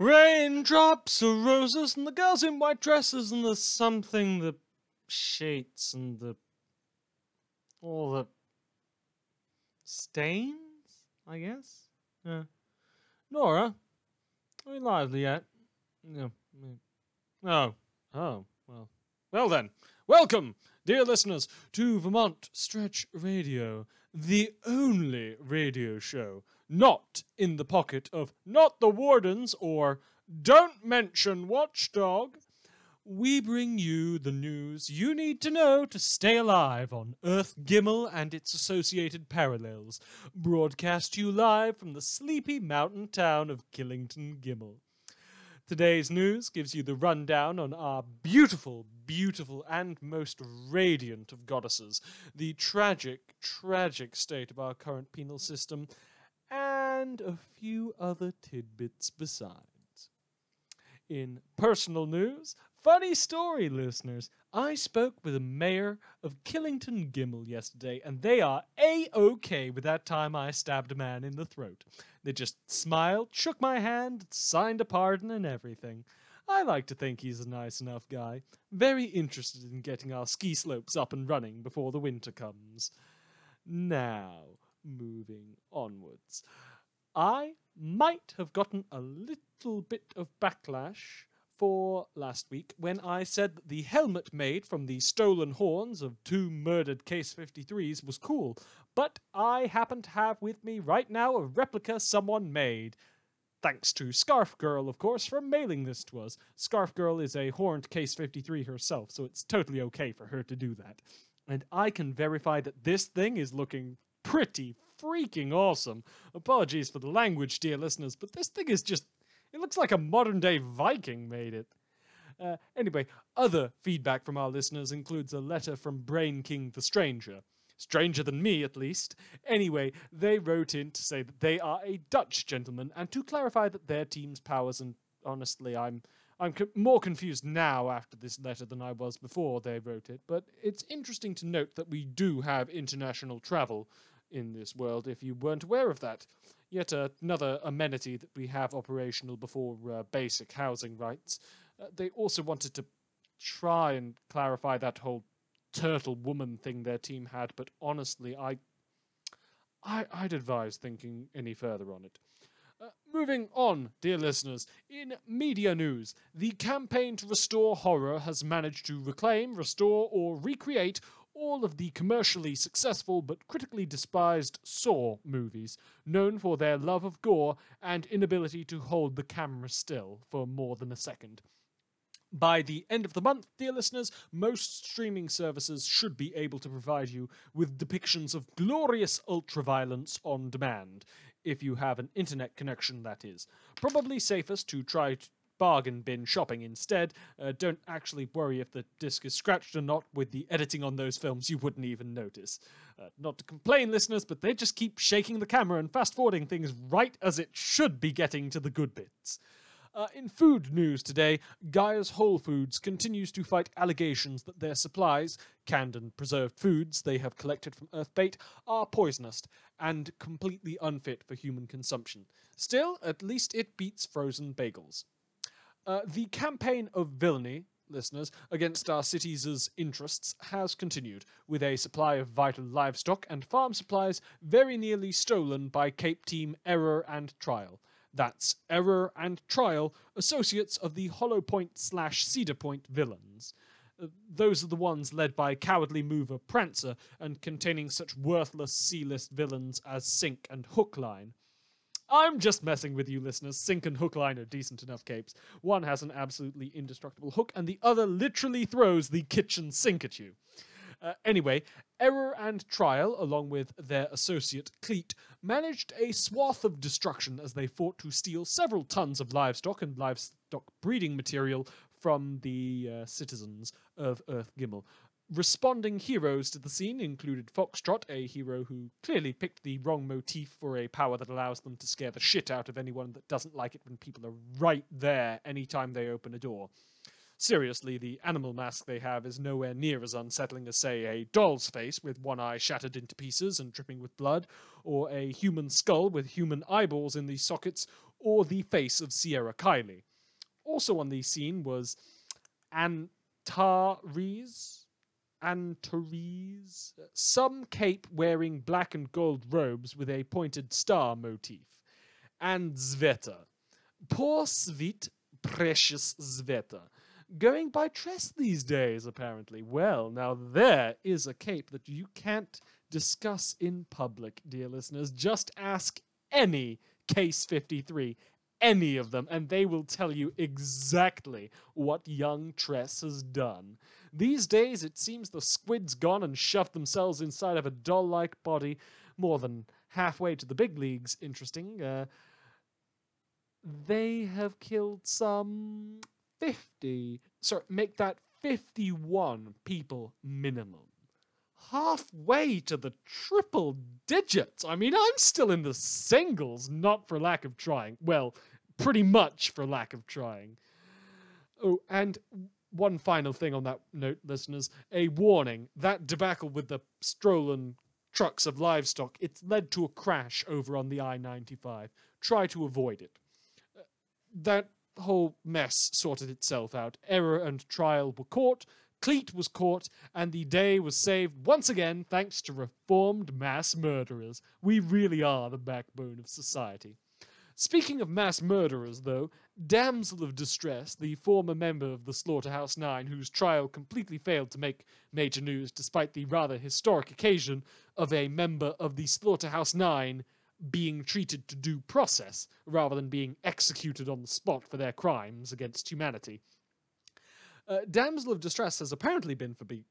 Raindrops of roses and the girls in white dresses and the something, the sheets and the all the stains, I guess. Yeah. Nora, are you lively yet? No. mm. Oh. Oh. Well. Well then, welcome, dear listeners, to Vermont Stretch Radio, the only radio show not in the pocket of not the wardens or don't mention watchdog. We bring you the news you need to know to stay alive on Earth Gimmel and its associated parallels, broadcast you live from the sleepy mountain town of Killington Gimmel. Today's news gives you the rundown on our beautiful, beautiful, and most radiant of goddesses, the tragic, tragic state of our current penal system, and a few other tidbits besides. In personal news, funny story, listeners. I spoke with the mayor of Killington Gimmel yesterday, and they are a okay with that time I stabbed a man in the throat. They just smiled, shook my hand, signed a pardon, and everything. I like to think he's a nice enough guy, very interested in getting our ski slopes up and running before the winter comes. Now, moving onwards. I might have gotten a little bit of backlash for last week when I said that the helmet made from the stolen horns of two murdered Case 53s was cool, but I happen to have with me right now a replica someone made. Thanks to Scarf Girl, of course, for mailing this to us. Scarf Girl is a horned Case 53 herself, so it's totally okay for her to do that. And I can verify that this thing is looking pretty freaking awesome. Apologies for the language, dear listeners, but this thing is just. It looks like a modern day Viking made it. Uh, anyway, other feedback from our listeners includes a letter from Brain King the Stranger. Stranger than me, at least. Anyway, they wrote in to say that they are a Dutch gentleman and to clarify that their team's powers, and honestly, I'm. I'm co- more confused now after this letter than I was before they wrote it, but it's interesting to note that we do have international travel in this world if you weren't aware of that. Yet another amenity that we have operational before uh, basic housing rights. Uh, they also wanted to try and clarify that whole turtle woman thing their team had, but honestly, I, I I'd advise thinking any further on it. Uh, moving on, dear listeners, in media news, the campaign to restore horror has managed to reclaim, restore, or recreate all of the commercially successful but critically despised Saw movies, known for their love of gore and inability to hold the camera still for more than a second. By the end of the month, dear listeners, most streaming services should be able to provide you with depictions of glorious ultraviolence on demand, if you have an internet connection, that is. Probably safest to try bargain bin shopping instead. Uh, don't actually worry if the disc is scratched or not. With the editing on those films, you wouldn't even notice. Uh, not to complain, listeners, but they just keep shaking the camera and fast forwarding things right as it should be getting to the good bits. Uh, in food news today, Gaia's Whole Foods continues to fight allegations that their supplies, canned and preserved foods they have collected from Earth Bet, are poisonous and completely unfit for human consumption. Still, at least it beats frozen bagels. Uh, the campaign of villainy, listeners, against our cities' interests has continued, with a supply of vital livestock and farm supplies very nearly stolen by Cape Team Error and Trial. That's Error and Trial, associates of the Hollow Point slash Cedar Point villains. Uh, those are the ones led by cowardly mover Prancer and containing such worthless C-list villains as Sink and Hookline. I'm just messing with you, listeners. Sink and Hookline are decent enough capes. One has an absolutely indestructible hook, and the other literally throws the kitchen sink at you. Uh, anyway, Error and Trial, along with their associate Cleet, managed a swath of destruction as they fought to steal several tons of livestock and livestock breeding material from the uh, citizens of Earth Gimmel. Responding heroes to the scene included Foxtrot, a hero who clearly picked the wrong motif for a power that allows them to scare the shit out of anyone that doesn't like it when people are right there anytime they open a door. Seriously, the animal mask they have is nowhere near as unsettling as, say, a doll's face with one eye shattered into pieces and dripping with blood, or a human skull with human eyeballs in the sockets, or the face of Sierra Kiley. Also on the scene was Antares. Antares. Some cape wearing black and gold robes with a pointed star motif. And Sveta. Poor sweet, precious Sveta. Going by Tress these days, apparently. Well, now there is a cape that you can't discuss in public, dear listeners. Just ask any Case 53 any of them, and they will tell you exactly what young Tress has done. These days, it seems the squid's gone and shoved themselves inside of a doll like body more than halfway to the big leagues. Interesting. Uh, they have killed some 50. Sorry, make that 51 people minimum. Halfway to the triple digits. I mean, I'm still in the singles, not for lack of trying. Well, pretty much for lack of trying. Oh, and one final thing on that note, listeners a warning that debacle with the stolen trucks of livestock, it's led to a crash over on the I 95. Try to avoid it. Uh, that whole mess sorted itself out. Error and trial were caught, Cleet was caught, and the day was saved once again thanks to reformed mass murderers. We really are the backbone of society. Speaking of mass murderers, though, Damsel of Distress, the former member of the Slaughterhouse Nine, whose trial completely failed to make major news despite the rather historic occasion of a member of the Slaughterhouse Nine being treated to due process rather than being executed on the spot for their crimes against humanity. Uh, Damsel of Distress has apparently been forbi-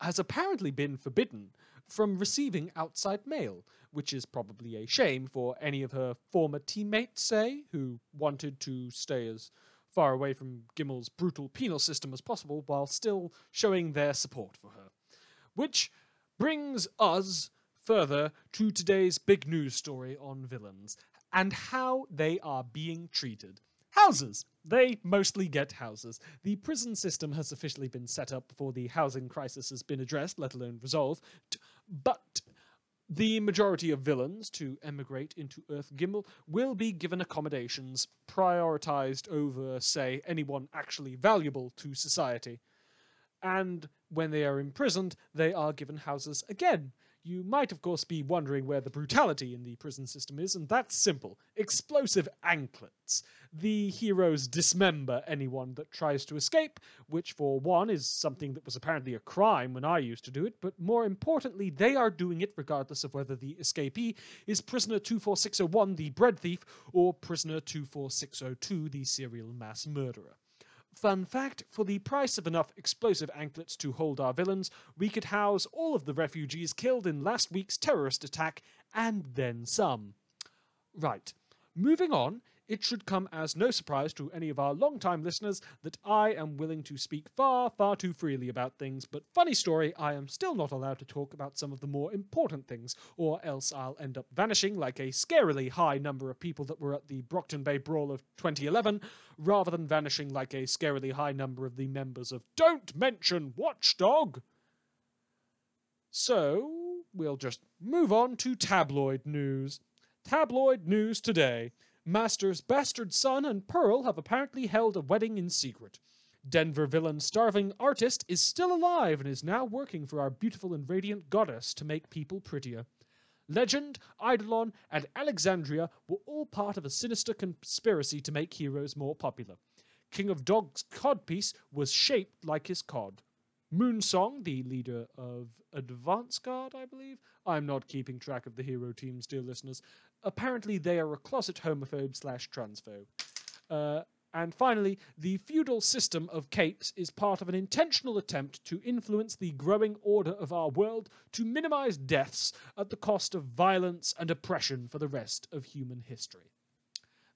has apparently been forbidden from receiving outside mail, which is probably a shame for any of her former teammates, say, who wanted to stay as far away from Gimmel's brutal penal system as possible while still showing their support for her. Which brings us further to today's big news story on villains and how they are being treated. Houses. They mostly get houses. The prison system has officially been set up before the housing crisis has been addressed, let alone resolved. But the majority of villains to emigrate into Earth Gimmel will be given accommodations prioritized over, say, anyone actually valuable to society. And when they are imprisoned, they are given houses again, you might, of course, be wondering where the brutality in the prison system is, and that's simple explosive anklets. The heroes dismember anyone that tries to escape, which, for one, is something that was apparently a crime when I used to do it, but more importantly, they are doing it regardless of whether the escapee is prisoner 24601, the bread thief, or prisoner 24602, the serial mass murderer. Fun fact for the price of enough explosive anklets to hold our villains, we could house all of the refugees killed in last week's terrorist attack and then some. Right. Moving on, it should come as no surprise to any of our long-time listeners that I am willing to speak far, far too freely about things, but funny story, I am still not allowed to talk about some of the more important things, or else I'll end up vanishing like a scarily high number of people that were at the Brockton Bay Brawl of 2011, rather than vanishing like a scarily high number of the members of Don't Mention Watchdog. So, we'll just move on to tabloid news. Tabloid news today. Master's bastard son and Pearl have apparently held a wedding in secret. Denver villain Starving Artist is still alive and is now working for our beautiful and radiant goddess to make people prettier. Legend, Eidolon, and Alexandria were all part of a sinister conspiracy to make heroes more popular. King of Dogs' codpiece was shaped like his cod. Moonsong, the leader of Advance Guard, I believe. I'm not keeping track of the hero teams, dear listeners. Apparently, they are a closet homophobe slash transphobe. Uh, and finally, the feudal system of capes is part of an intentional attempt to influence the growing order of our world to minimize deaths at the cost of violence and oppression for the rest of human history.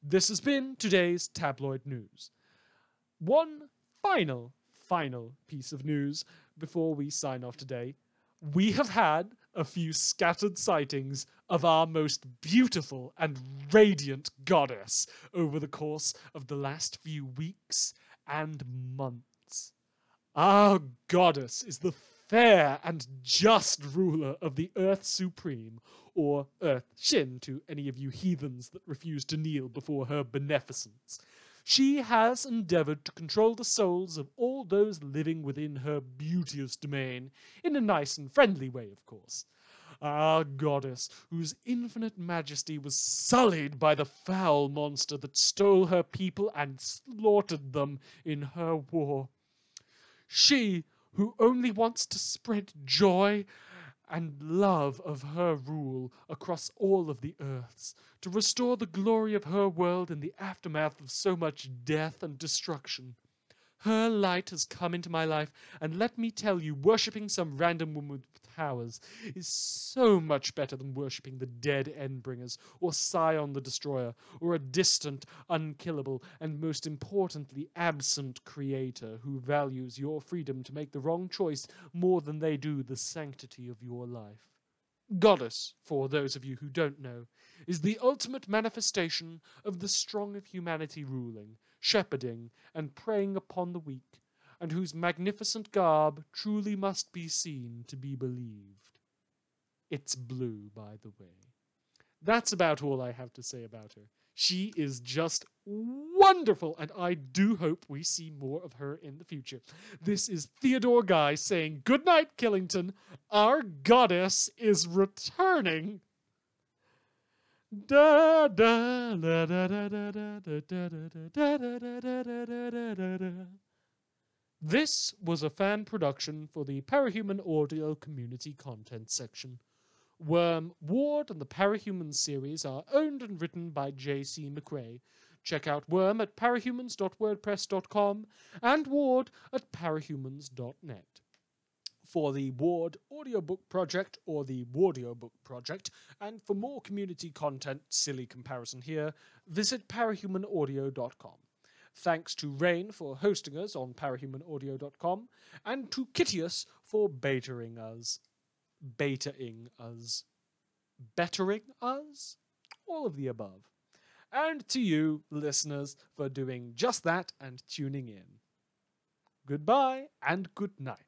This has been today's tabloid news. One final final piece of news before we sign off today. We have had a few scattered sightings of our most beautiful and radiant goddess over the course of the last few weeks and months. Our goddess is the fair and just ruler of the Earth Supreme, or Earth Shin to any of you heathens that refuse to kneel before her beneficence. She has endeavored to control the souls of all those living within her beauteous domain, in a nice and friendly way, of course. Our goddess, whose infinite majesty was sullied by the foul monster that stole her people and slaughtered them in her war. She, who only wants to spread joy and love of her rule across all of the earths, to restore the glory of her world in the aftermath of so much death and destruction. Her light has come into my life, and let me tell you, worshipping some random woman with powers is so much better than worshipping the dead Endbringers, or Scion the Destroyer, or a distant, unkillable, and most importantly, absent creator who values your freedom to make the wrong choice more than they do the sanctity of your life. Goddess, for those of you who don't know, is the ultimate manifestation of the strong of humanity ruling, shepherding, and preying upon the weak, and whose magnificent garb truly must be seen to be believed. It's blue, by the way. That's about all I have to say about her. She is just wonderful, and I do hope we see more of her in the future. This is Theodore Guy saying, Good night, Killington. Our goddess is returning. Da da da da da da da da da da da da da This was a fan production for the Parahuman Audio Community Content section. Worm, Ward, and the Parahuman series are owned and written by J.C. McCrae. Check out Worm at parahumans.wordpress.com and Ward at parahumans.net for the Ward Audiobook Project or the Wardiobook Project, and for more community content, silly comparison here, visit parahumanaudio.com. Thanks to Rain for hosting us on parahumanaudio.com, and to Kitius for betaing us. Betaing us. Bettering us? All of the above. And to you, listeners, for doing just that and tuning in. Goodbye and good night.